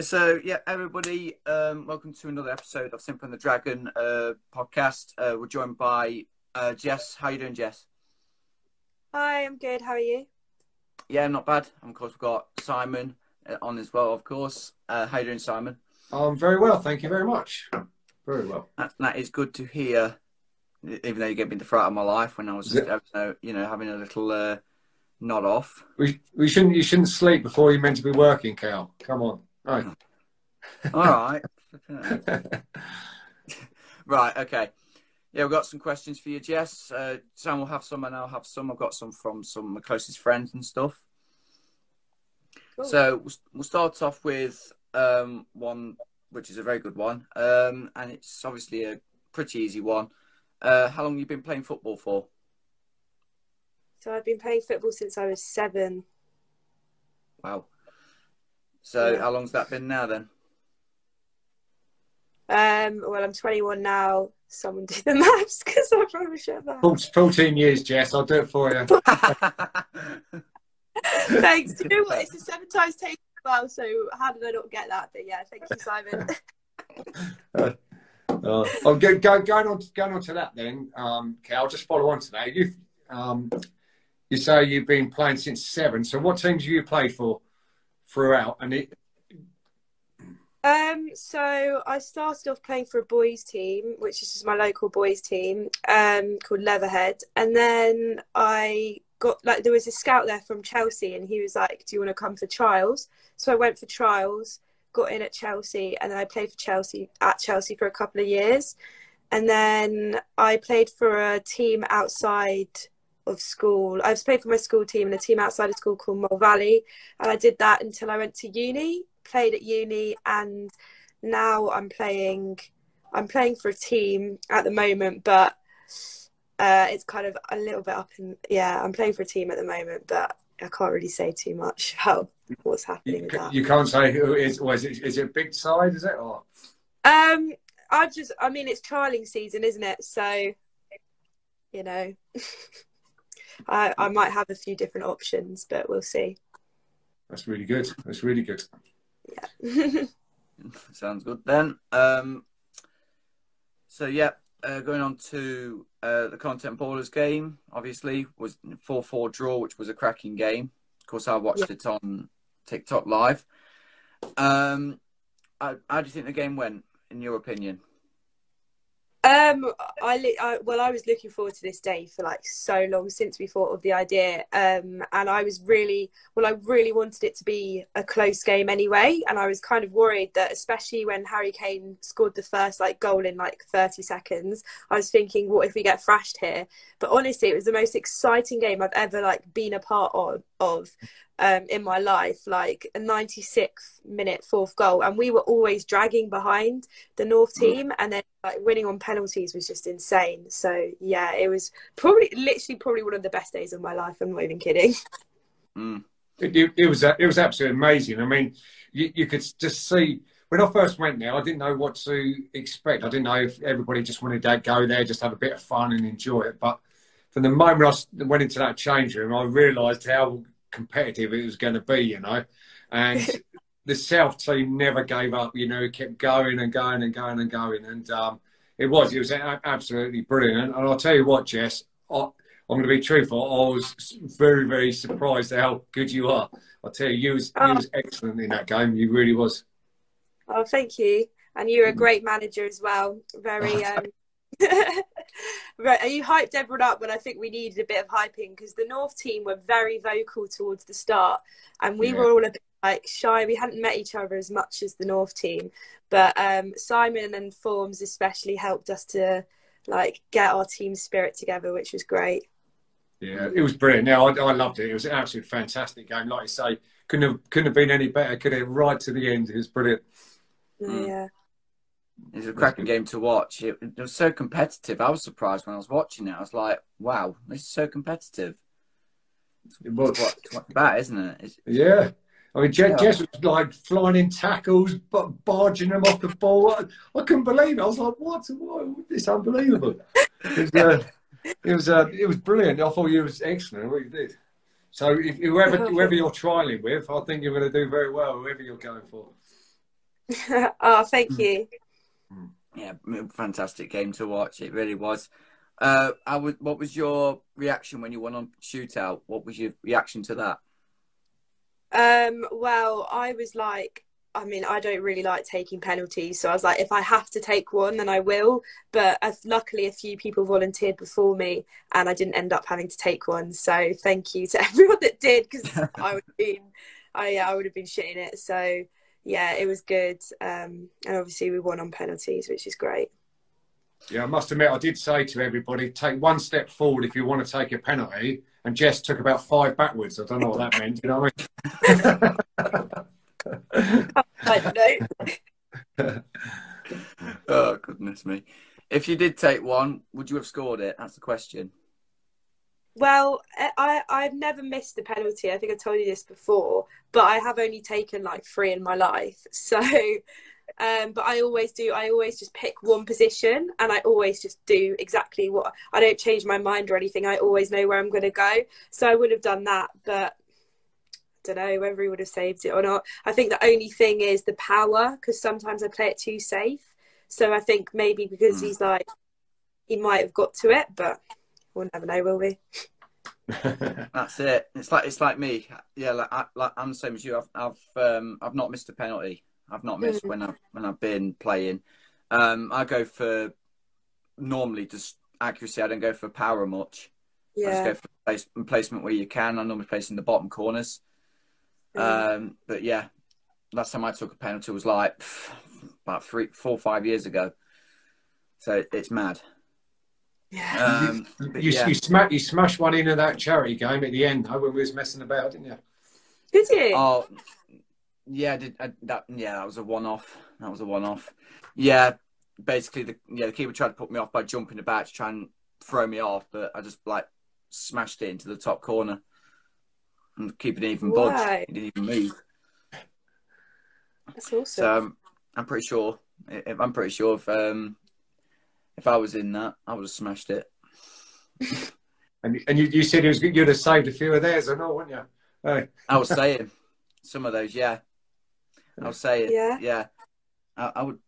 Yeah, so yeah, everybody, um, welcome to another episode of Simple and the Dragon uh, podcast. Uh, we're joined by uh, Jess. How you doing, Jess? Hi, I'm good. How are you? Yeah, not bad. And of course, we've got Simon uh, on as well. Of course, uh, how you doing, Simon? I'm very well, thank you very much. Very well. That, that is good to hear. Even though you gave me the fright of my life when I was, just, uh, you know, having a little uh, nod off. We we shouldn't you shouldn't sleep before you're meant to be working, Cal. Come on. Right. All right. right. Okay. Yeah, we've got some questions for you, Jess. Uh, Sam will have some, and I'll have some. I've got some from some of my closest friends and stuff. Cool. So we'll, we'll start off with um, one, which is a very good one, um, and it's obviously a pretty easy one. Uh, how long have you been playing football for? So I've been playing football since I was seven. Wow. So yeah. how long's that been now then? Um, well, I'm 21 now. Someone do the maths because I'm probably sure that. 14 years, Jess. I'll do it for you. Thanks. Do you know what? It's a seven times take well, so how did I not get that? But yeah, thank you, Simon. uh, uh, oh, go, go, going on, going on to that then, Um, okay, I'll Just follow on to that. You, um, you say you've been playing since seven. So what teams have you played for throughout? And it. Um, so I started off playing for a boys team, which is just my local boys team, um, called Leatherhead, and then I got like there was a scout there from Chelsea, and he was like, "Do you want to come for trials?" So I went for trials, got in at Chelsea, and then I played for Chelsea at Chelsea for a couple of years, and then I played for a team outside of school. I was playing for my school team and a team outside of school called Mole Valley, and I did that until I went to uni. Played at uni, and now I'm playing. I'm playing for a team at the moment, but uh, it's kind of a little bit up in. Yeah, I'm playing for a team at the moment, but I can't really say too much about what's happening. You, you can't say who it is. Was it? Is it a big side? Is it or? Um, I just. I mean, it's trialing season, isn't it? So, you know. I, I might have a few different options, but we'll see. That's really good. That's really good. Yeah. Sounds good then. Um, so yeah, uh, going on to uh, the Content Ballers game. Obviously, was four four draw, which was a cracking game. Of course, I watched yeah. it on TikTok live. Um, how, how do you think the game went, in your opinion? Um, I, I, well, I was looking forward to this day for like so long since we thought of the idea. Um, and I was really, well, I really wanted it to be a close game anyway. And I was kind of worried that, especially when Harry Kane scored the first like goal in like 30 seconds, I was thinking, what if we get thrashed here? But honestly, it was the most exciting game I've ever like been a part of. Of um, in my life, like a 96th minute fourth goal, and we were always dragging behind the North mm. team, and then like winning on penalties was just insane. So yeah, it was probably literally probably one of the best days of my life. I'm not even kidding. Mm. It, it, it, was it was absolutely amazing. I mean, you, you could just see when I first went there, I didn't know what to expect. I didn't know if everybody just wanted to go there, just have a bit of fun and enjoy it. But from the moment I went into that change room, I realised how competitive it was going to be, you know. And the South team never gave up, you know, it kept going and going and going and going. And um, it was, it was absolutely brilliant. And, I'll tell you what, Jess, I, I'm going to be truthful. I was very, very surprised how good you are. I'll tell you, you was, oh. you was excellent in that game. You really was. Oh, thank you. And you're a great manager as well. Very um, right, Are you hyped everyone up when I think we needed a bit of hyping because the North team were very vocal towards the start, and we yeah. were all a bit like shy. We hadn't met each other as much as the North team, but um, Simon and Forms especially helped us to like get our team spirit together, which was great. Yeah, it was brilliant. Now I, I loved it. It was an absolute fantastic game. Like you say, couldn't have couldn't have been any better. Could have right to the end. It was brilliant. Yeah. It's a cracking game to watch. It, it, was so competitive. I was surprised when I was watching it. I was like, "Wow, this is so competitive." It was what, what about, isn't it? It's, yeah. I mean, Jess, yeah. Jess, was like flying in tackles, but barging them off the ball. I, I couldn't believe it. I was like, "What? what? It's unbelievable." It was, uh, it was, uh, it was brilliant. I thought you was excellent. What you did. So, if, whoever whoever you're trialing with, I think you're going to do very well. Whoever you're going for. oh, thank you. Yeah, fantastic game to watch. It really was. Uh, I was, what was your reaction when you won on shootout? What was your reaction to that? Um, well, I was like, I mean, I don't really like taking penalties, so I was like, if I have to take one, then I will. But uh, luckily, a few people volunteered before me, and I didn't end up having to take one. So thank you to everyone that did, because I would have been, I I would have been shitting it. So yeah, it was good, um, and obviously we won on penalties, which is great. Yeah, I must admit, I did say to everybody, take one step forward if you want to take a penalty, and Jess took about five backwards. I don't know what that meant. You know what I mean? I know. oh goodness me! If you did take one, would you have scored it? That's the question. Well, I I've never missed a penalty. I think I've told you this before, but I have only taken like three in my life. So, um, but I always do. I always just pick one position, and I always just do exactly what. I don't change my mind or anything. I always know where I'm going to go. So I would have done that, but I don't know whether he would have saved it or not. I think the only thing is the power because sometimes I play it too safe. So I think maybe because mm. he's like he might have got to it, but we'll never know, will we? That's it. It's like it's like me. Yeah, like, I, like I'm the same as you. I've I've um, I've not missed a penalty. I've not missed mm. when I've when I've been playing. Um, I go for normally just accuracy. I don't go for power much. Yeah. I just go for place, placement where you can. I normally place in the bottom corners. Mm. Um, but yeah, last time I took a penalty was like pff, about three, four, five years ago. So it's mad. Yeah. Um, you, yeah. you, smash, you smashed one into that charity game at the end, though, when we was messing about, didn't you? Did you? Oh, yeah. Did I, that? Yeah, that was a one-off. That was a one-off. Yeah, basically, the yeah the keeper tried to put me off by jumping about to try and throw me off, but I just like smashed it into the top corner and keep it even budge. He didn't even move. That's awesome. So um, I'm pretty sure. I'm pretty sure if um, if I was in that, I would have smashed it. and and you, you said it was you'd have saved a few of theirs, or not, wouldn't you? Hey. I was saying some of those, yeah. I was saying, yeah, yeah. I, I would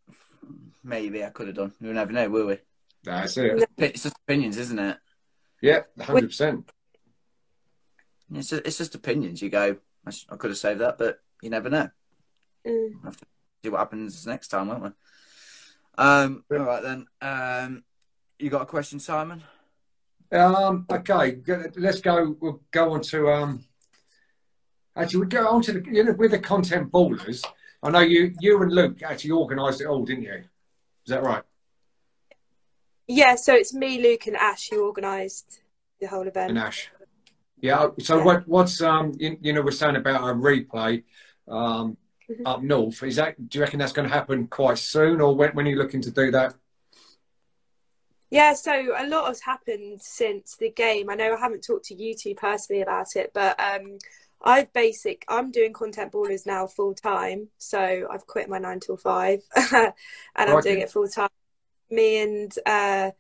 maybe I could have done. We'll never know, will we? That's it. It's just opinions, isn't it? Yeah, hundred percent. It's just, it's just opinions. You go, I, could have saved that, but you never know. Mm. We'll have to see what happens next time, won't we? Um, all right then. Um, you got a question, Simon? Um, okay, let's go. We'll go on to um. Actually, we we'll go on to the you know with the content ballers. I know you you and Luke actually organised it all, didn't you? Is that right? Yeah, so it's me, Luke, and Ash who organised the whole event. And Ash. Yeah. So yeah. what what's um you, you, know we're saying about a replay um. Up north? Is that do you reckon that's going to happen quite soon, or when when are you looking to do that? Yeah, so a lot has happened since the game. I know I haven't talked to you two personally about it, but um, I've basic. I'm doing content ballers now full time, so I've quit my nine till five, and I'm doing it full time. Me and uh,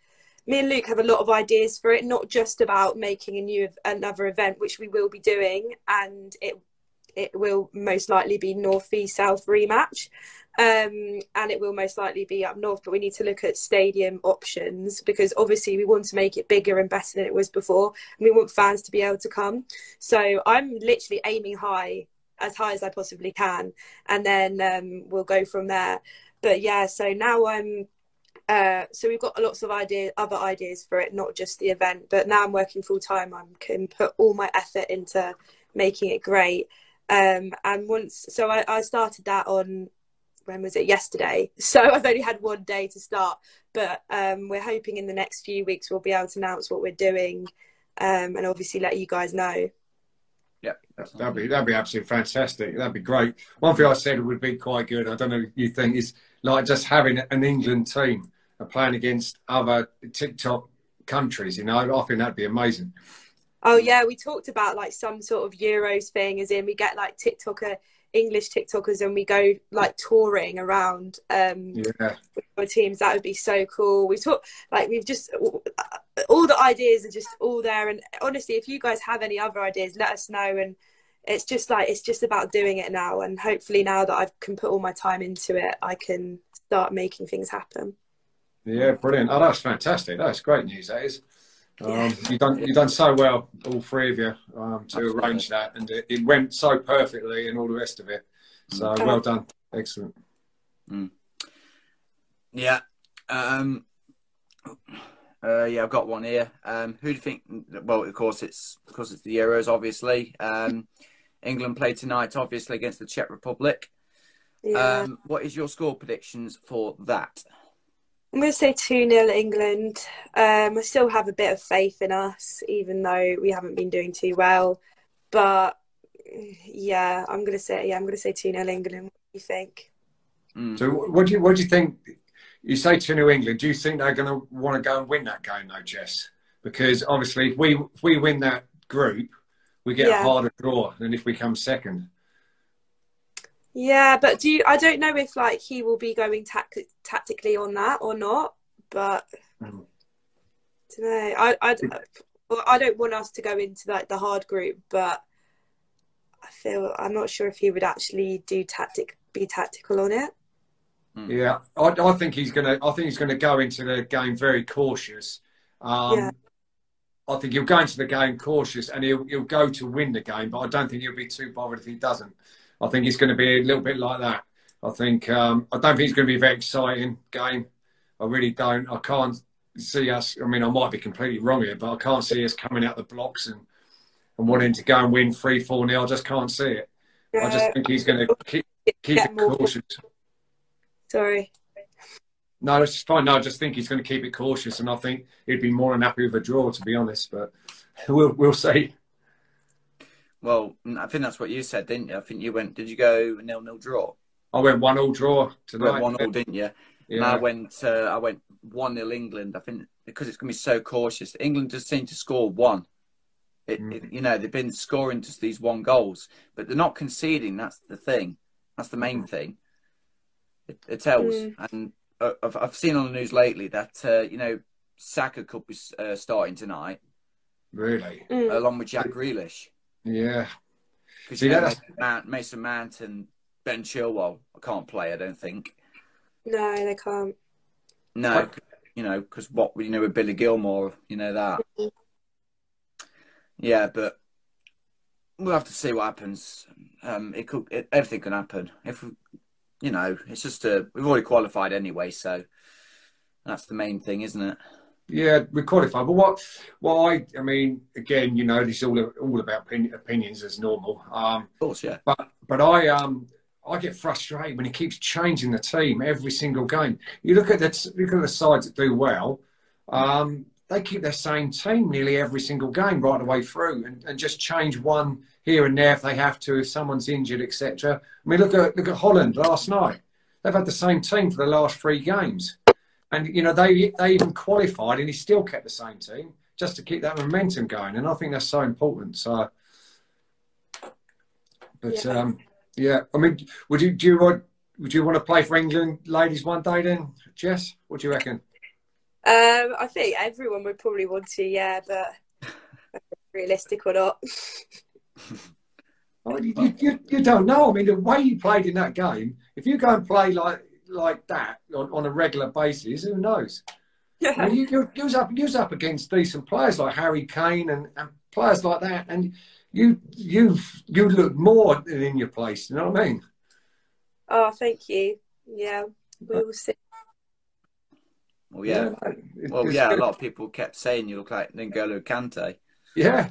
me and Luke have a lot of ideas for it, not just about making a new another event, which we will be doing, and it it will most likely be north v south rematch, um, and it will most likely be up north. But we need to look at stadium options because obviously we want to make it bigger and better than it was before, and we want fans to be able to come. So I'm literally aiming high as high as I possibly can, and then um, we'll go from there. But yeah, so now I'm uh, so we've got lots of ideas, other ideas for it, not just the event. But now I'm working full time. I can put all my effort into making it great. Um, and once, so I, I started that on when was it yesterday? So I've only had one day to start, but um, we're hoping in the next few weeks we'll be able to announce what we're doing, um, and obviously let you guys know. Yeah, that'd be that'd be absolutely fantastic. That'd be great. One thing I said would be quite good. I don't know if you think is like just having an England team playing against other TikTok countries. You know, I think that'd be amazing. Oh yeah, we talked about like some sort of Euros thing, as in we get like TikToker English TikTokers and we go like touring around um yeah. with our teams. That would be so cool. We've talked like we've just all the ideas are just all there. And honestly, if you guys have any other ideas, let us know and it's just like it's just about doing it now and hopefully now that i can put all my time into it i can start making things happen yeah brilliant oh that's fantastic that's great news that is um, you've done you've done so well all three of you um, to Absolutely. arrange that and it, it, went so perfectly and all the rest of it so mm. well done excellent mm. yeah um, uh, yeah, I've got one here. Um, who do you think? Well, of course it's because it's the Euros, obviously. Um, England play tonight, obviously against the Czech Republic. Yeah. Um, what is your score predictions for that? I'm going to say 2 0 England. Um, I still have a bit of faith in us, even though we haven't been doing too well. But yeah, I'm going to say yeah, I'm going to say 2 0 England. What do you think? Mm. So, what do you what do you think you say to New England, do you think they're going to want to go and win that game, though, Jess? Because obviously, if we if we win that group, we get yeah. a harder draw than if we come second. Yeah, but do you, I don't know if like he will be going tac- tactically on that or not, but mm. I don't know. I I, well, I don't want us to go into like the hard group, but I feel I'm not sure if he would actually do tactic be tactical on it. Mm. Yeah, I, I, think he's gonna. I think he's gonna go into the game very cautious. Um, yeah. I think he'll go into the game cautious, and he'll he'll go to win the game. But I don't think he'll be too bothered if he doesn't. I think it's going to be a little bit like that. I think um, I don't think it's going to be a very exciting game. I really don't. I can't see us. I mean, I might be completely wrong here, but I can't see us coming out the blocks and and wanting to go and win three, four nil. I just can't see it. Yeah. I just think he's going to keep keep it cautious. Sorry. No, it's fine. No, I just think he's going to keep it cautious, and I think he'd be more than happy with a draw, to be honest. But we'll we'll see. Well, I think that's what you said, didn't you? I think you went. Did you go nil nil draw? I went one all draw tonight. one all, didn't you? Yeah. And I went. Uh, I went one nil England. I think because it's going to be so cautious. England just seem to score one. It, mm. it, you know, they've been scoring just these one goals, but they're not conceding. That's the thing. That's the main thing. It, it tells, mm. and uh, I've, I've seen on the news lately that uh, you know Saka could be uh, starting tonight. Really, mm. along with Jack Grealish. Yeah, because you know, Mason Mount, Mason Mount and Ben Chilwell I can't play. I don't think. No, they can't. No, what? you know, because what you know with Billy Gilmour, you know that. Mm-hmm. Yeah, but we'll have to see what happens. Um, it could, it, everything can happen. If you know, it's just a we've already qualified anyway, so that's the main thing, isn't it? Yeah, we qualified. But what, what I, I mean, again, you know, this is all all about opinions as normal. Um, of course, yeah. But but I um I get frustrated when he keeps changing the team every single game. You look at the look at the sides that do well. Um, they keep their same team nearly every single game right the way through, and, and just change one here and there if they have to, if someone's injured, etc. I mean, look at look at Holland last night. They've had the same team for the last three games, and you know they they even qualified, and he still kept the same team just to keep that momentum going. And I think that's so important. So, but yeah, um, yeah I mean, would you do you want would you want to play for England, ladies, one day then, Jess? What do you reckon? Um, I think everyone would probably want to, yeah, but realistic or not. You, you, you, don't know. I mean, the way you played in that game, if you go and play like like that on, on a regular basis, who knows? Yeah. I mean, you, you, you, was up, you was up against decent players like Harry Kane and, and players like that, and you you you look more than in your place. You know what I mean? Oh, thank you. Yeah, we will see. Well, yeah. yeah well, yeah. A lot of people kept saying you look like N'Golo Kante. Yeah.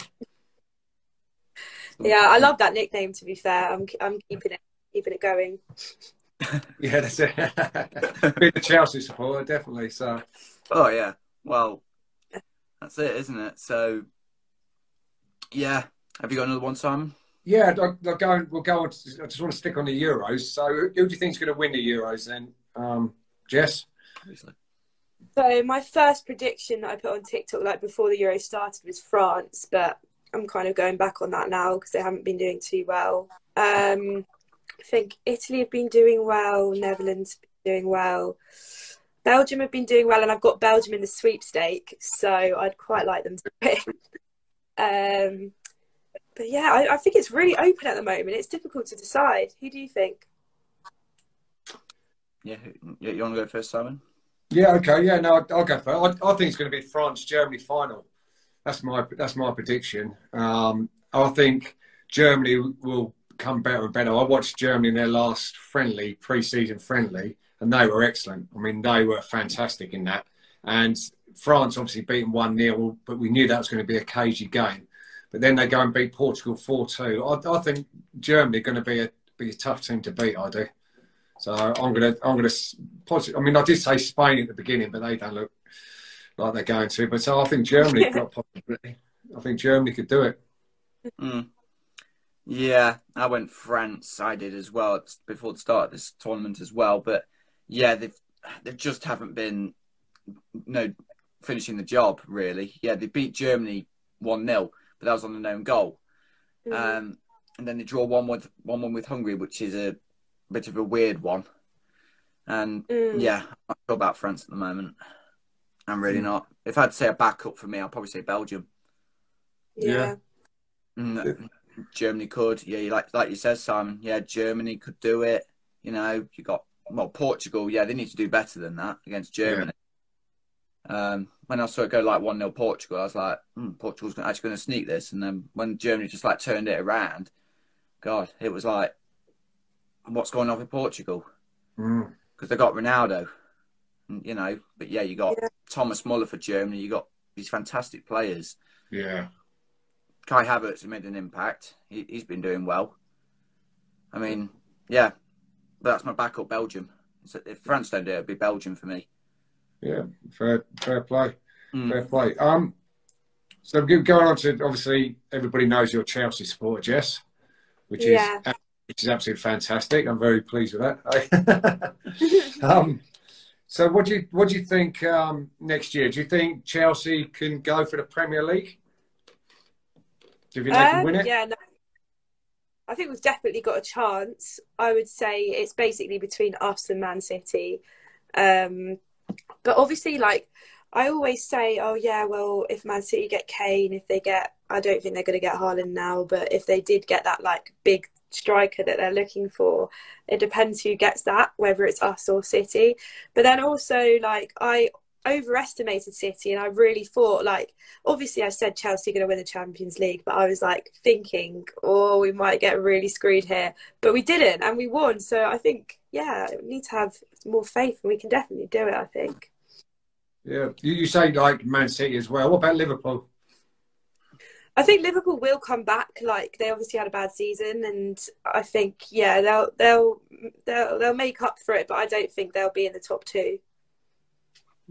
Yeah, I love that nickname. To be fair, I'm I'm keeping it keeping it going. yeah, that's it. Being a Chelsea supporter, definitely. So. Oh yeah. Well, that's it, isn't it? So. Yeah. Have you got another one, Simon? Yeah, I'll, I'll go. We'll go. On, I just want to stick on the Euros. So, who do you think is going to win the Euros then, um, Jess? So my first prediction that I put on TikTok, like before the Euro started, was France, but I'm kind of going back on that now because they haven't been doing too well. Um, I think Italy have been doing well, Netherlands doing well, Belgium have been doing well, and I've got Belgium in the sweepstake, so I'd quite like them to win. um, but yeah, I, I think it's really open at the moment. It's difficult to decide. Who do you think? Yeah, you want to go first, Simon? Yeah, okay, yeah, no, I'll go first. I, I think it's going to be France Germany final. That's my that's my prediction. Um, I think Germany will come better and better. I watched Germany in their last friendly, pre-season friendly, and they were excellent. I mean, they were fantastic in that. And France obviously beaten 1 0, but we knew that was going to be a cagey game. But then they go and beat Portugal 4 2. I, I, think Germany are going to be a, be a tough team to beat, I do. So I'm going to, I'm going to, I mean, I did say Spain at the beginning, but they don't look like they're going to. But so I think Germany got possibility. I think Germany could do it. Mm. Yeah, I went France. I did as well before the start of this tournament as well. But yeah, they've they just haven't been no finishing the job really. Yeah, they beat Germany one 0 but that was on a known goal. Mm. Um, and then they draw one with one one with Hungary, which is a bit of a weird one. And mm. yeah, I'm not sure about France at the moment. I'm really mm. not. If I had to say a backup for me, I'll probably say Belgium. Yeah. Mm, Germany could. Yeah, like like you said, Simon. Yeah, Germany could do it. You know, you got well Portugal. Yeah, they need to do better than that against Germany. Yeah. Um, when I saw it go like one 0 Portugal, I was like, mm, Portugal's actually going to sneak this. And then when Germany just like turned it around, God, it was like, what's going on with Portugal? Because mm. they got Ronaldo, you know. But yeah, you got yeah. Thomas Muller for Germany. You got these fantastic players. Yeah. Kai Havertz has made an impact. He, has been doing well. I mean, yeah, but that's my backup, Belgium. If France don't do it, it'd be Belgium for me. Yeah, fair, fair play, mm. fair play. Um, so going on to obviously everybody knows you're Chelsea supporter, Jess, which is which is absolutely fantastic. I'm very pleased with that. um, so what do you what do you think um, next year? Do you think Chelsea can go for the Premier League? Do you think they can um, win it? Yeah, no. I think we've definitely got a chance. I would say it's basically between us and Man City. Um, but obviously, like I always say, oh yeah, well, if Man City get Kane, if they get, I don't think they're going to get Haaland now, but if they did get that like big striker that they're looking for, it depends who gets that, whether it's us or City. But then also, like I overestimated City, and I really thought like obviously I said Chelsea going to win the Champions League, but I was like thinking, oh, we might get really screwed here, but we didn't, and we won. So I think yeah, we need to have more faith, and we can definitely do it. I think. Yeah, you, you say like Man City as well. What about Liverpool? I think Liverpool will come back. Like they obviously had a bad season, and I think yeah, they'll they'll they'll they'll make up for it. But I don't think they'll be in the top two.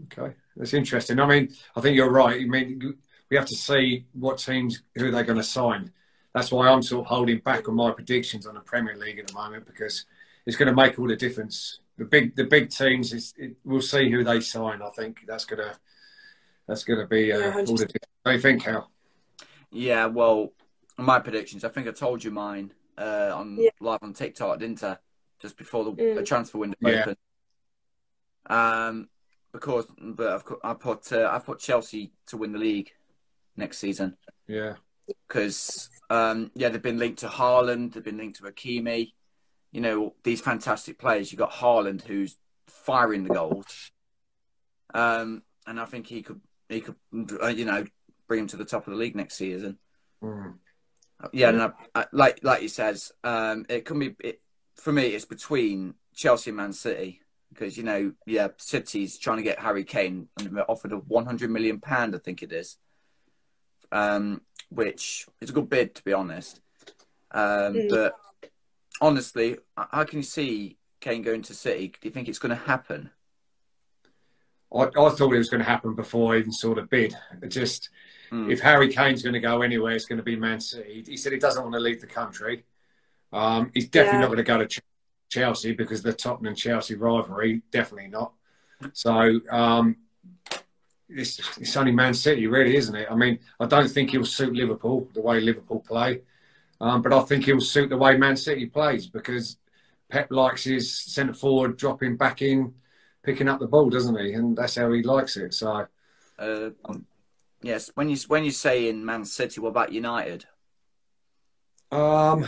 Okay, that's interesting. I mean, I think you're right. I mean, we have to see what teams who they're going to sign. That's why I'm sort of holding back on my predictions on the Premier League at the moment because it's going to make all the difference. The big the big teams is it, we'll see who they sign. I think that's gonna that's gonna be uh, yeah, all the difference. What do you think, Hal? Yeah, well, my predictions. I think I told you mine uh, on yeah. live on TikTok, didn't I? Just before the, mm. the transfer window yeah. opened. Um, because but I've I put uh, I put Chelsea to win the league next season. Yeah. Because um, yeah, they've been linked to Haaland, they've been linked to Hakimi. You know these fantastic players. You have got Haaland who's firing the goals, um, and I think he could he could uh, you know bring him to the top of the league next season. Mm. Yeah, and I, I, like like he says, um, it can be it, for me. It's between Chelsea and Man City because you know, yeah, City's trying to get Harry Kane and offered a 100 million pound, I think it is, um, which is a good bid to be honest. Um, mm. But honestly, how can you see Kane going to City? Do you think it's going to happen? I, I thought it was going to happen before I even saw the bid. It just mm. if Harry Kane's going to go anywhere, it's going to be Man City. He said he doesn't want to leave the country. Um, he's definitely yeah. not going to go to Chelsea because the Tottenham Chelsea rivalry, definitely not. So um, it's, it's only Man City, really, isn't it? I mean, I don't think he'll suit Liverpool the way Liverpool play, um, but I think he'll suit the way Man City plays because Pep likes his centre forward dropping back in, picking up the ball, doesn't he? And that's how he likes it. So, uh, yes, when you when you say in Man City, what about United? Um,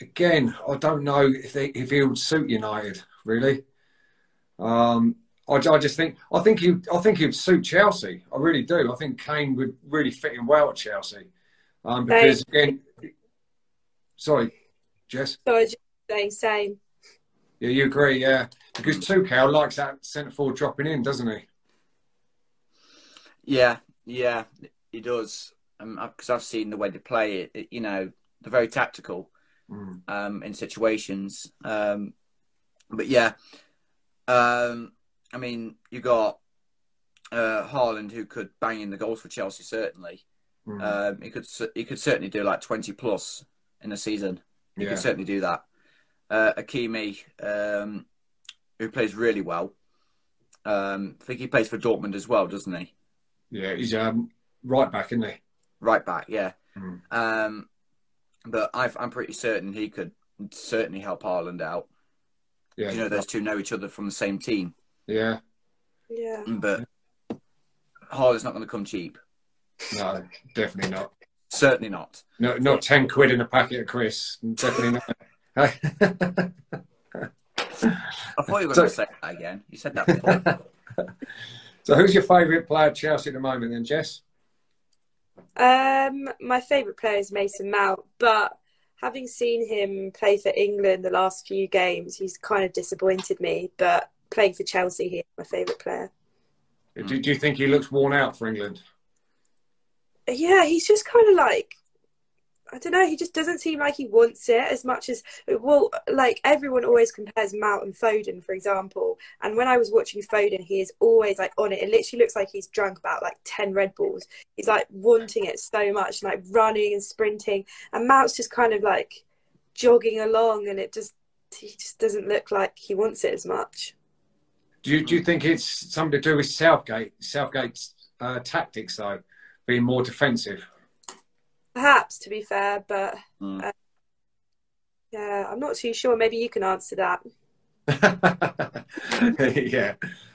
again, I don't know if they, if he would suit United really. Um, I, I just think I think he I think he'd suit Chelsea. I really do. I think Kane would really fit in well at Chelsea. Um, because again, sorry, Jess. So I saying same. Yeah, you agree, yeah. Because Tuchel likes that centre forward dropping in, doesn't he? Yeah, yeah, he does. Because um, I've seen the way they play it, it you know, they're very tactical mm. um, in situations. Um, but yeah, um, I mean, you got uh, Haaland who could bang in the goals for Chelsea. Certainly, mm. um, he could. He could certainly do like twenty plus in a season. He yeah. could certainly do that. Uh, Hakimi, um, who plays really well. Um, I think he plays for Dortmund as well, doesn't he? Yeah, he's um, right back, isn't he? Right back, yeah. Mm. Um, but i am pretty certain he could certainly help Haaland out. Yeah, you know, those two know each other from the same team. Yeah. Yeah. But Haaland's not going to come cheap. No, definitely not. Certainly not. No, not ten quid in a packet of Chris. Definitely not. I thought you were so, going to say that again. You said that before. so, who's your favourite player at Chelsea at the moment, then, Jess? Um, my favourite player is Mason Mount, but having seen him play for England the last few games, he's kind of disappointed me. But playing for Chelsea, he's my favourite player. Do, do you think he looks worn out for England? Yeah, he's just kind of like I don't know. He just doesn't seem like he wants it as much as well. Like everyone always compares Mount and Foden, for example. And when I was watching Foden, he is always like on it. It literally looks like he's drunk about like ten Red Bulls. He's like wanting it so much, like running and sprinting. And Mount's just kind of like jogging along, and it just he just doesn't look like he wants it as much. Do you, do you think it's something to do with Southgate? Southgate's uh, tactics, though, being more defensive. Perhaps, to be fair, but mm. uh, yeah, I'm not too sure. Maybe you can answer that. yeah,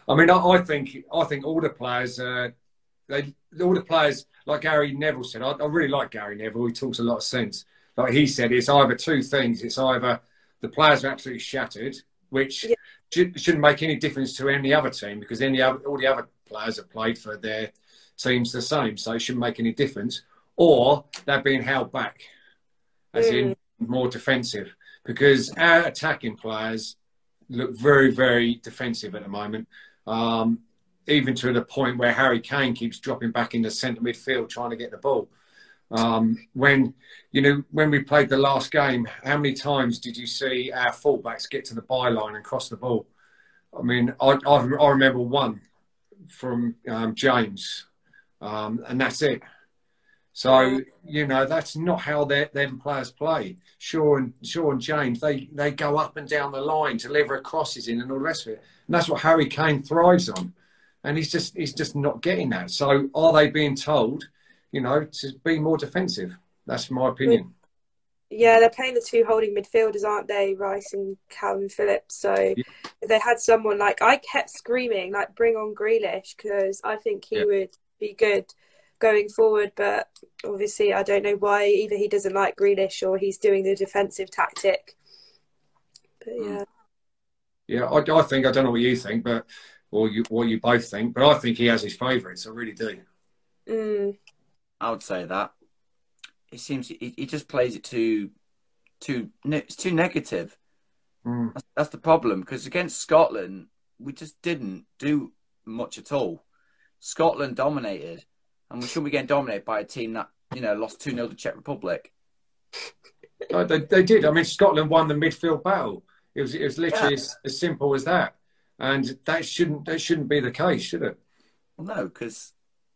I mean, I, I, think I think all the players, uh, they all the players, like Gary Neville said. I, I, really like Gary Neville. He talks a lot of sense. Like he said, it's either two things. It's either the players are absolutely shattered, which yeah. shouldn't make any difference to any other team because any other, all the other players have played for their teams the same, so it shouldn't make any difference or they're being held back, as mm. in more defensive. Because our attacking players look very, very defensive at the moment, um, even to the point where Harry Kane keeps dropping back in the centre midfield trying to get the ball. Um, when you know when we played the last game, how many times did you see our fullbacks get to the byline and cross the ball? I mean, I, I, I remember one from um, James, um, and that's it. So you know that's not how them players play. Shaw and Shaw and James they they go up and down the line, to deliver crosses in, and all the rest of it. And that's what Harry Kane thrives on. And he's just he's just not getting that. So are they being told, you know, to be more defensive? That's my opinion. Yeah, they're playing the two holding midfielders, aren't they, Rice and Kalvin Phillips? So yeah. if they had someone like I kept screaming, like bring on Grealish because I think he yeah. would be good going forward. But obviously, I don't know why either he doesn't like Grealish or he's doing the defensive tactic. But hmm. yeah. Yeah, I, I think I don't know what you think, but or you what you both think, but I think he has his favourites. I really do. Mm. I would say that. It seems he, he just plays it too, too. It's too negative. Mm. That's, that's the problem because against Scotland, we just didn't do much at all. Scotland dominated, and we shouldn't be getting dominated by a team that you know lost two 0 to Czech Republic. they, they did. I mean, Scotland won the midfield battle. It was it was literally yeah. as, as, simple as that, and that shouldn't that shouldn't be the case, should it? Well, no, because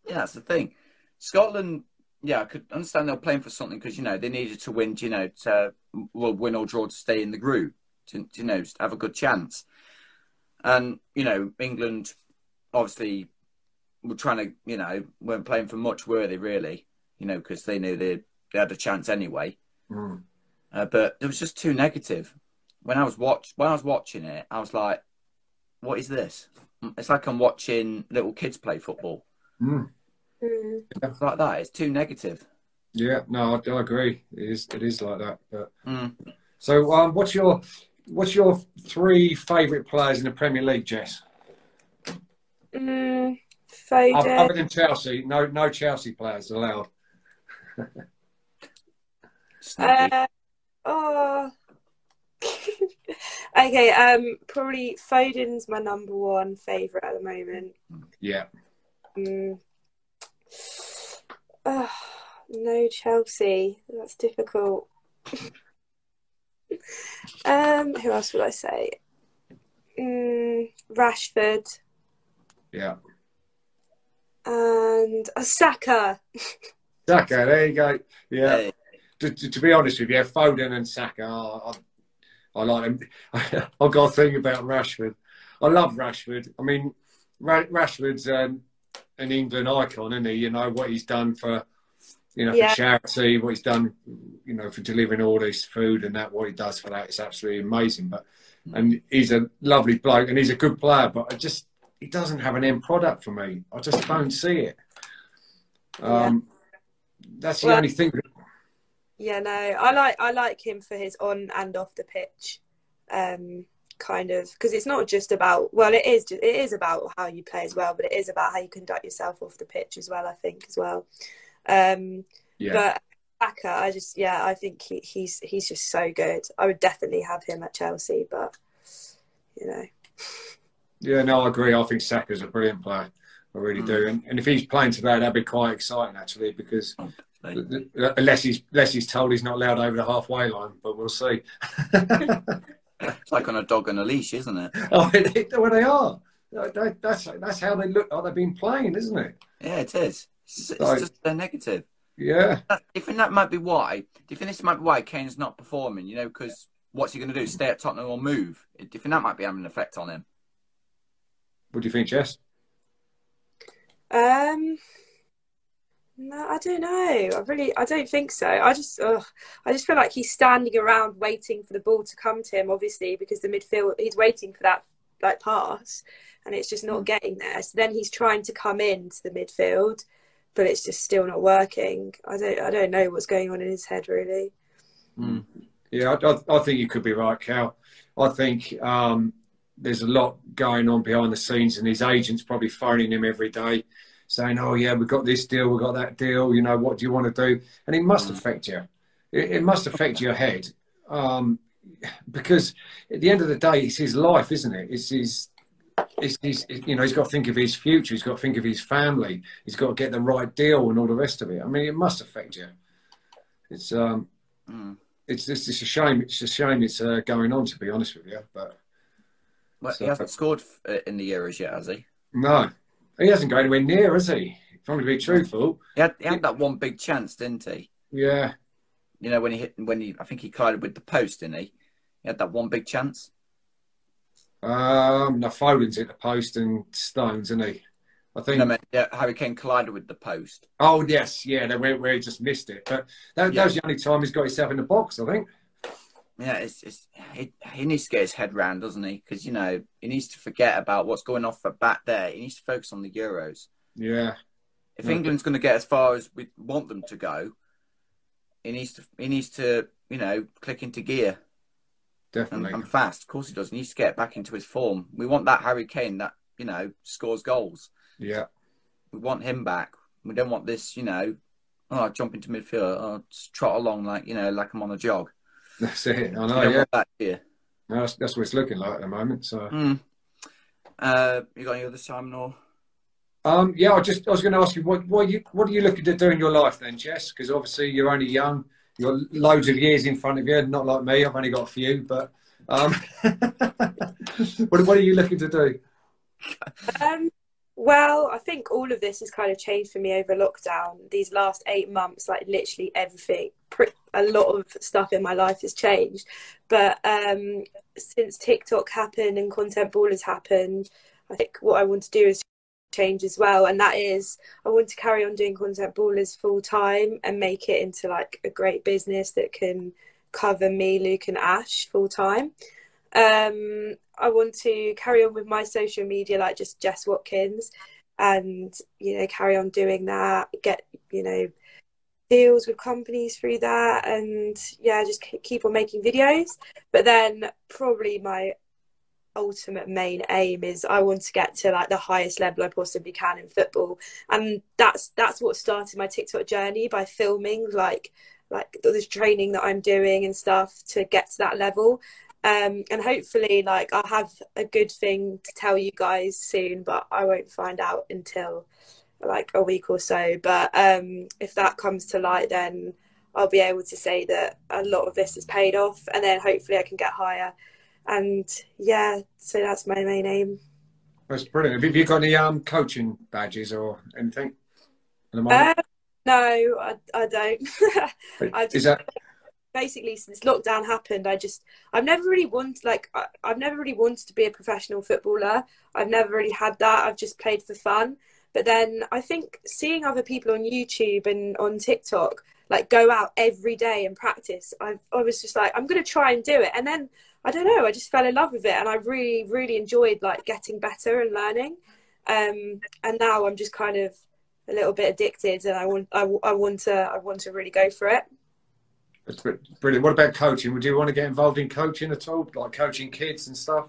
yeah, that's the thing. Scotland, yeah, I could understand they're playing for something because you know they needed to win, you know, to well win or draw to stay in the group, to, to you know have a good chance. And you know, England obviously were trying to, you know, weren't playing for much, were they really? You know, because they knew they they had a chance anyway. Mm. Uh, but it was just too negative. When I was watch when I was watching it, I was like, "What is this?" It's like I'm watching little kids play football. Mm. Mm. like that. It's too negative. Yeah, no, I, I agree. It is it is like that. But Mm. so, um, what's your what's your three favourite players in the Premier League, Jess? Mm, Other, Foden. other than Chelsea, no no Chelsea players allowed. Uh, oh. okay, um, probably Foden's my number one favourite at the moment. Yeah, Mm. Oh, no Chelsea. That's difficult. um, who else would I say? Mm, Rashford yeah. And uh, Saka. Saka, there you go. Yeah. Hey, To, to, to be honest with you, Foden and Saka, I, I, I like them. I've got a thing about Rashford. I love Rashford. I mean, Ra- Rashford's um, an England icon, isn't he? You know what he's done for, you know, Yeah. for charity, what he's done, you know, for delivering all this food and that. What he does for that is absolutely amazing. But and he's a lovely bloke and he's a good player, but I just he doesn't have an end product for me. I just don't see it. Um, That's the Well- only thing. Yeah, no, I like I like him for his on and off the pitch, um, kind of because it's not just about well, it is ju- it is about how you play as well, but it is about how you conduct yourself off the pitch as well. I think as well. Um, Yeah. But Saka, I just yeah, I think he, he's he's just so good. I would definitely have him at Chelsea, but you know, Yeah, no, I agree. I think Saka's a brilliant player. I really Mm. do. And, and if he's playing today, that'd be quite exciting, actually, because th- unless he's unless he's told he's not allowed over the halfway line, but we'll see. It's like on a dog on a leash, isn't it? oh, they, well, they are. That- That's that's how they look like they've been playing, isn't it? Yeah, it is. It's, it's Right. just a negative. Yeah. Do you think that might be why? Do you think this might be why Kane's not performing? You know, because what's he going to do? Stay at Tottenham or move? Do you think that might be having an effect on him? What do you think, Jess? um, no, I don't know. I really I don't think so. I just ugh, I just feel like he's standing around waiting for the ball to come to him. Obviously, because the midfield he's waiting for that like pass, and it's just not Mm. getting there. So then he's trying to come into the midfield, but it's just still not working. I don't I don't know what's going on in his head really. Mm. Yeah, I, I, I think you could be right, Cal. I think um, there's a lot going on behind the scenes, and his agent's probably phoning him every day, saying, "Oh yeah, we've got this deal, we've got that deal. You know, what do you want to do?" And it must Mm. affect you. It, it must affect your head um, because at the end of the day, it's his life, isn't it? It's his. It's his, you know, he's got to think of his future. He's got to think of his family. He's got to get the right deal and all the rest of it. I mean, it must affect you. It's um, Mm. it's it's, it's a shame. It's a shame it's uh, going on. To be honest with you, but Well, So- he hasn't scored uh, in the Euros yet, has he? no, he hasn't gone anywhere near, has he? If I'm to be truthful, He had, he had that one big chance, didn't he? yeah, You know, when he hit, when he, I think he collided with the post, didn't he? He had that one big chance. um, no, Foden's hit the post and Stones, isn't he? I think. No, man, yeah, Harry Kane collided with the post. oh yes, yeah, they went where he just missed it. But that, Yeah. that was the only time he's got himself in the box. I think. Yeah, it's, it's he, he needs to get his head round, doesn't he? Because you know he needs to forget about what's going off for back there. He needs to focus on the Euros. Yeah, If Yeah. England's going to get as far as we want them to go, he needs to he needs to you know click into gear definitely. and fast. Of course he does. He needs to get back into his form. We want that Harry Kane that you know scores goals. Yeah, We want him back. We don't want this you know oh jump into midfield oh just trot along like you know like I'm on a jog. That's it. I know. don't Yeah, want that here. No, that's, that's what it's looking like at the moment. So. Mm. Uh, you got any other Simon or? Um, yeah, I just I was going to ask you what what you what are you looking to do in your life then, Jess? Because obviously you're only young, you've got loads of years in front of you. Not like me, I've only got a few. But um, what what are you looking to do? Um, well, I think all of this has kind of changed for me over lockdown. These last eight months, like literally everything, a lot of stuff in my life has changed. But um, since TikTok happened and Content Ballers happened, I think what I want to do is change as well. And that is, I want to carry on doing Content Ballers full time and make it into like a great business that can cover me, Luke, and Ash full time. Um, I want to carry on with my social media, like just Jess Watkins, and you know, carry on doing that. Get you know, deals with companies through that, and yeah, just keep on making videos. But then probably my ultimate main aim is I want to get to like the highest level I possibly can in football, and that's that's what started my TikTok journey by filming like like this training that I'm doing and stuff to get to that level. Um, and hopefully, like I'll have a good thing to tell you guys soon, but I won't find out until like a week or so. But um, if that comes to light, then I'll be able to say that a lot of this has paid off, and then hopefully I can get higher. And yeah, so that's my main aim. That's brilliant. Have you got any um, coaching badges or anything? Uh, no, I, I don't. I just, Is that basically since lockdown happened? I just I've never really wanted like I, I've never really wanted to be a professional footballer. I've never really had that. I've just played for fun. But then I think seeing other people on YouTube and on TikTok like go out every day and practice, I, I was just like, I'm going to try and do it. And then I don't know, I just fell in love with it, and I really, really enjoyed like getting better and learning. Um, and now I'm just kind of a little bit addicted, and I want, I, I want to, I want to really go for it. That's brilliant. What about coaching? Would you want to get involved in coaching at all, like coaching kids and stuff?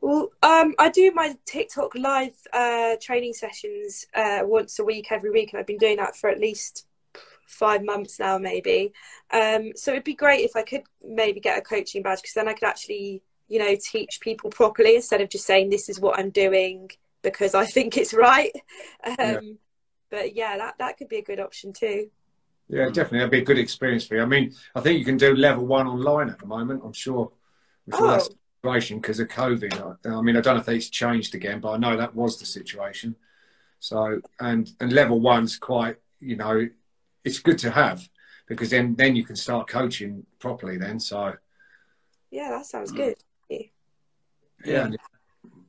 Well, um, I do my TikTok live uh, training sessions uh, once a week, every week, and I've been doing that for at least five months now, maybe. Um, so it'd be great if I could maybe get a coaching badge because then I could actually, you know, teach people properly instead of just saying this is what I'm doing because I think it's right. Um, yeah. But yeah, that that could be a good option too. Yeah, definitely. That'd be a good experience for you. I mean, I think you can do level one online at the moment. I'm sure. I'm sure oh. that's situation because of COVID. I, mean, I don't know if it's changed again, but I know that was the situation. So, and and level one's quite, you know, it's good to have because then then you can start coaching properly. Then, so yeah, that sounds mm. good. Yeah, yeah,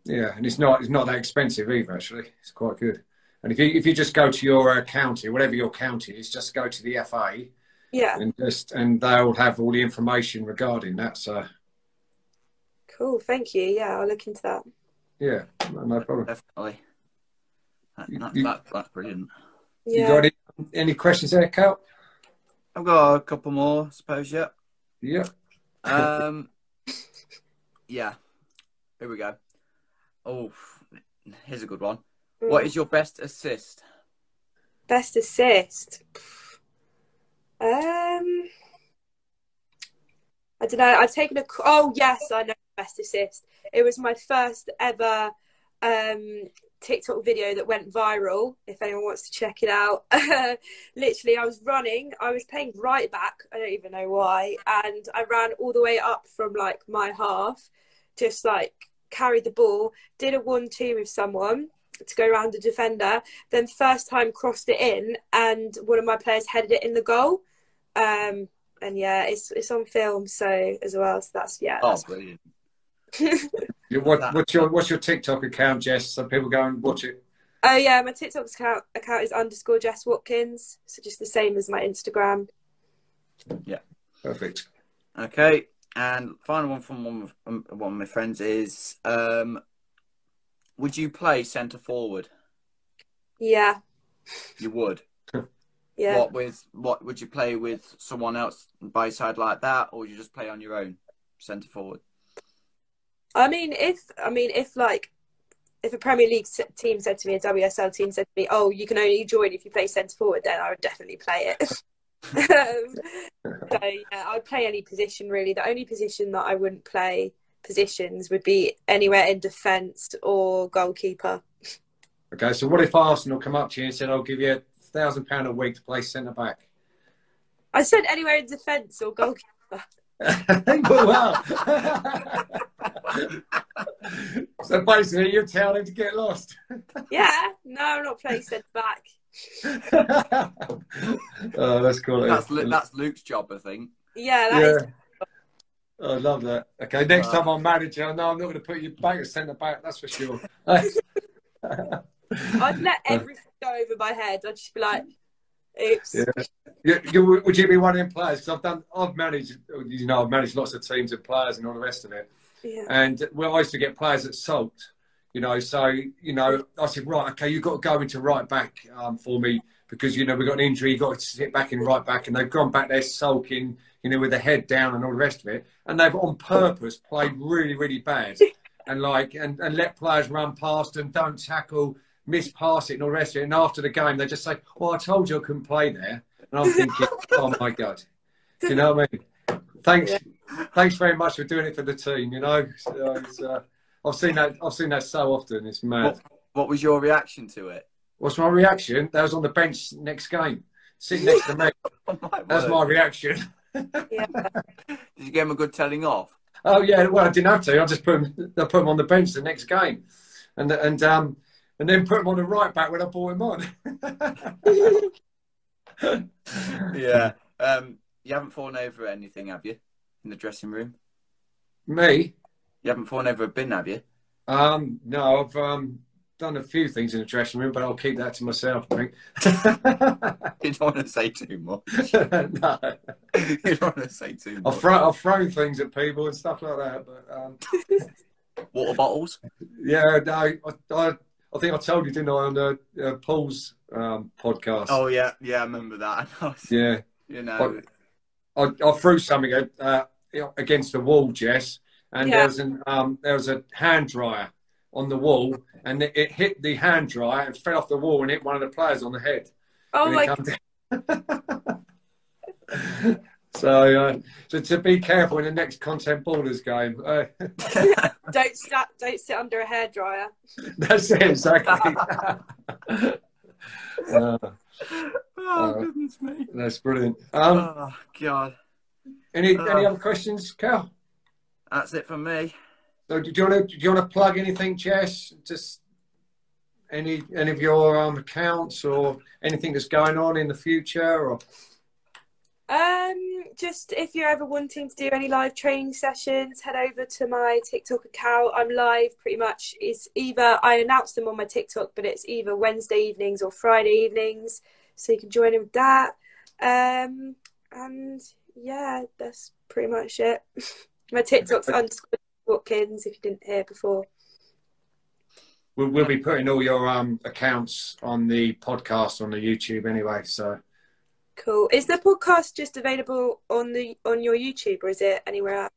yeah, and it's not it's not that expensive either. Actually, it's quite good. And if you if you just go to your uh, county, whatever your county is, just go to the FA. Yeah. And just and they'll have all the information regarding that. So Cool, thank you. Yeah, I'll look into that. Yeah, no problem. Definitely. That, that, you, that, that's brilliant. Yeah. You got any, any questions there, Cal? I've got a couple more, I suppose, yeah. Yeah. Um, yeah. Here we go. Oh, here's a good one. Mm. What is your best assist? Best assist? Um, I don't know. I've taken a. Oh yes, I know best assist. It was my first ever um, TikTok video that went viral. If anyone wants to check it out, literally, I was running. I was playing right back. I don't even know why, and I ran all the way up from like my half, just like carried the ball, did a one-two with someone to go around the defender. Then first time crossed it in, and one of my players headed it in the goal. Um, and yeah, it's it's on film so as well. So that's yeah. Oh, that's brilliant what, what's your what's your TikTok account, Jess? So people go and watch it. Oh yeah, my TikTok account account is underscore Jess Watkins. So just the same as my Instagram. Yeah. Perfect. Okay, and final one from one of, um, one of my friends is: um, Would you play centre forward? Yeah. You would. yeah. What with what would you play with someone else by side like that, or would you just play on your own centre forward? I mean, if I mean if like if a Premier League team said to me, a WSL team said to me, "Oh, you can only join if you play centre forward," then I would definitely play it. um, so yeah, I'd play any position really. The only position that I wouldn't play positions would be anywhere in defence or goalkeeper. Okay, so what if Arsenal come up to you and said, "I'll give you a thousand pound a week to play centre back"? I said anywhere in defence or goalkeeper. well, so basically, you're telling him to get lost. yeah, no, I'm not playing centre back. oh, that's cool. That's that's Luke's job, I think. Yeah, yeah. Is... Oh, I love that. Okay, next time I'm manager, no, I'm not going to put you back as centre back. That's for sure. I'd let everything go over my head. I'd just be like, "Oops." Yeah. You, you, would you be one of them players? Because I've done, I've managed, you know, I've managed lots of teams of players and all the rest of it. Yeah. And well, I used to get players at Salt, you know. So you know, I said, right, okay, you've got to go into right back um, for me because you know we got an injury, You've got to sit back in right back, and they've gone back there sulking, you know, with their head down and all the rest of it, and they've on purpose played really, really bad, and like and, and let players run past and don't tackle, miss pass it, and all the rest of it. And after the game, they just say, "Well, I told you I couldn't play there," and I'm thinking, "Oh my god," Do you know what I mean? Thanks, yeah. thanks very much for doing it for the team. You know, so uh, I've seen that. I've seen that so often. It's mad. What, what was your reaction to it? What's my reaction? That was on the bench next game, sitting next to me. oh my That's my reaction. Yeah. Did you give him a good telling off? Oh yeah, well I didn't have to. I just put him. I put him on the bench the next game, and and um and then put him on the right back when I brought him on. yeah. Um, you haven't fallen over anything, have you, in the dressing room? Me? You haven't fallen over a bin, have you? Um, no, I've um, done a few things in the dressing room, but I'll keep that to myself. I think. you don't want to say too much. no, you don't want to say too much. I've thrown, I've thrown things at people and stuff like that, but um... water bottles. Yeah, no, I, I, I, think I told you, didn't I, on the uh, Paul's um, podcast? Oh yeah, yeah, I remember that. yeah, you know, I, I, I threw something uh, against the wall, Jess, and yeah. there was an um, there was a hand dryer on the wall, and it, it, hit the hand dryer and fell off the wall and hit one of the players on the head. Oh my! so, uh, so to be careful in the next content borders game. Uh, don't sit, don't sit under a hair dryer. That's it exactly. uh, oh uh, goodness me! That's brilliant. Um, oh God! Any any other questions, Cal? That's it from me. So do you want to do you want to plug anything, Jess? Just any any of your um, accounts or anything that's going on in the future or? Um just if you're ever wanting to do any live training sessions head over to my tiktok account. I'm live pretty much. It's either i announce them on my tiktok but it's either wednesday evenings or friday evenings. So you can join in with that. Um and yeah that's pretty much it. My tiktok's underscore Watkins, if you didn't hear before. We'll, we'll be putting all your um, accounts on the podcast on the YouTube anyway. So cool. Is the podcast just available on the on your YouTube, or is it anywhere else?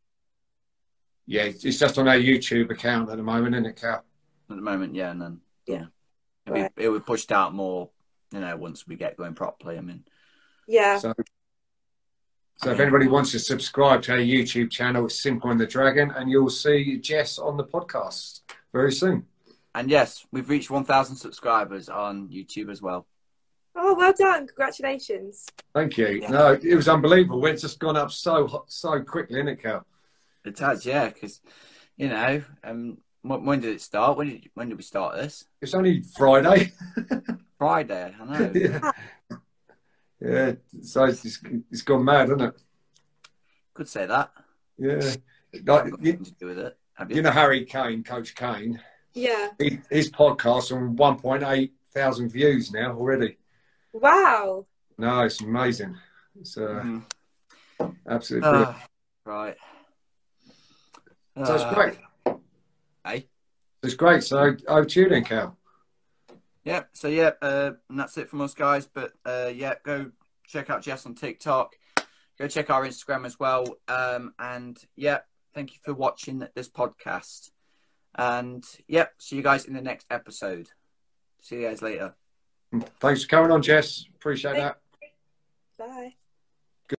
Yeah, it's just on our YouTube account at the moment, isn't it, Cal? At the moment, yeah, and then yeah, it'll, right. be, it'll be pushed out more. You know, once we get going properly. I mean, yeah. So so if anybody wants to subscribe to our YouTube channel, it's Simple and the Dragon, and you'll see Jess on the podcast very soon. And yes, we've reached 1,000 subscribers on YouTube as well. Oh, well done! Congratulations. Thank you. Yeah. No, it was unbelievable. It's just gone up so so quickly, isn't it, Cal? It has, yeah. Because you know, um, when did it start? When did when did we start this? It's only Friday. Friday, I know. yeah. Yeah, so it's, it's gone mad, hasn't it? Could say that. Yeah. Like, you, to do with it. You? you? know Harry Kane, Coach Kane. Yeah. He, his podcast on 1.8 thousand views now already. Wow. No, it's amazing. It's uh, mm. absolutely uh, right. So it's great. Hey. It's great. So over to you then, Cal. Yeah. So yeah, uh, and that's it from us guys. But uh, yeah, go check out Jess on TikTok. Go check our Instagram as well. Um, and yeah, thank you for watching this podcast. And yeah, see you guys in the next episode. See you guys later. Thanks for coming on, Jess. Appreciate that.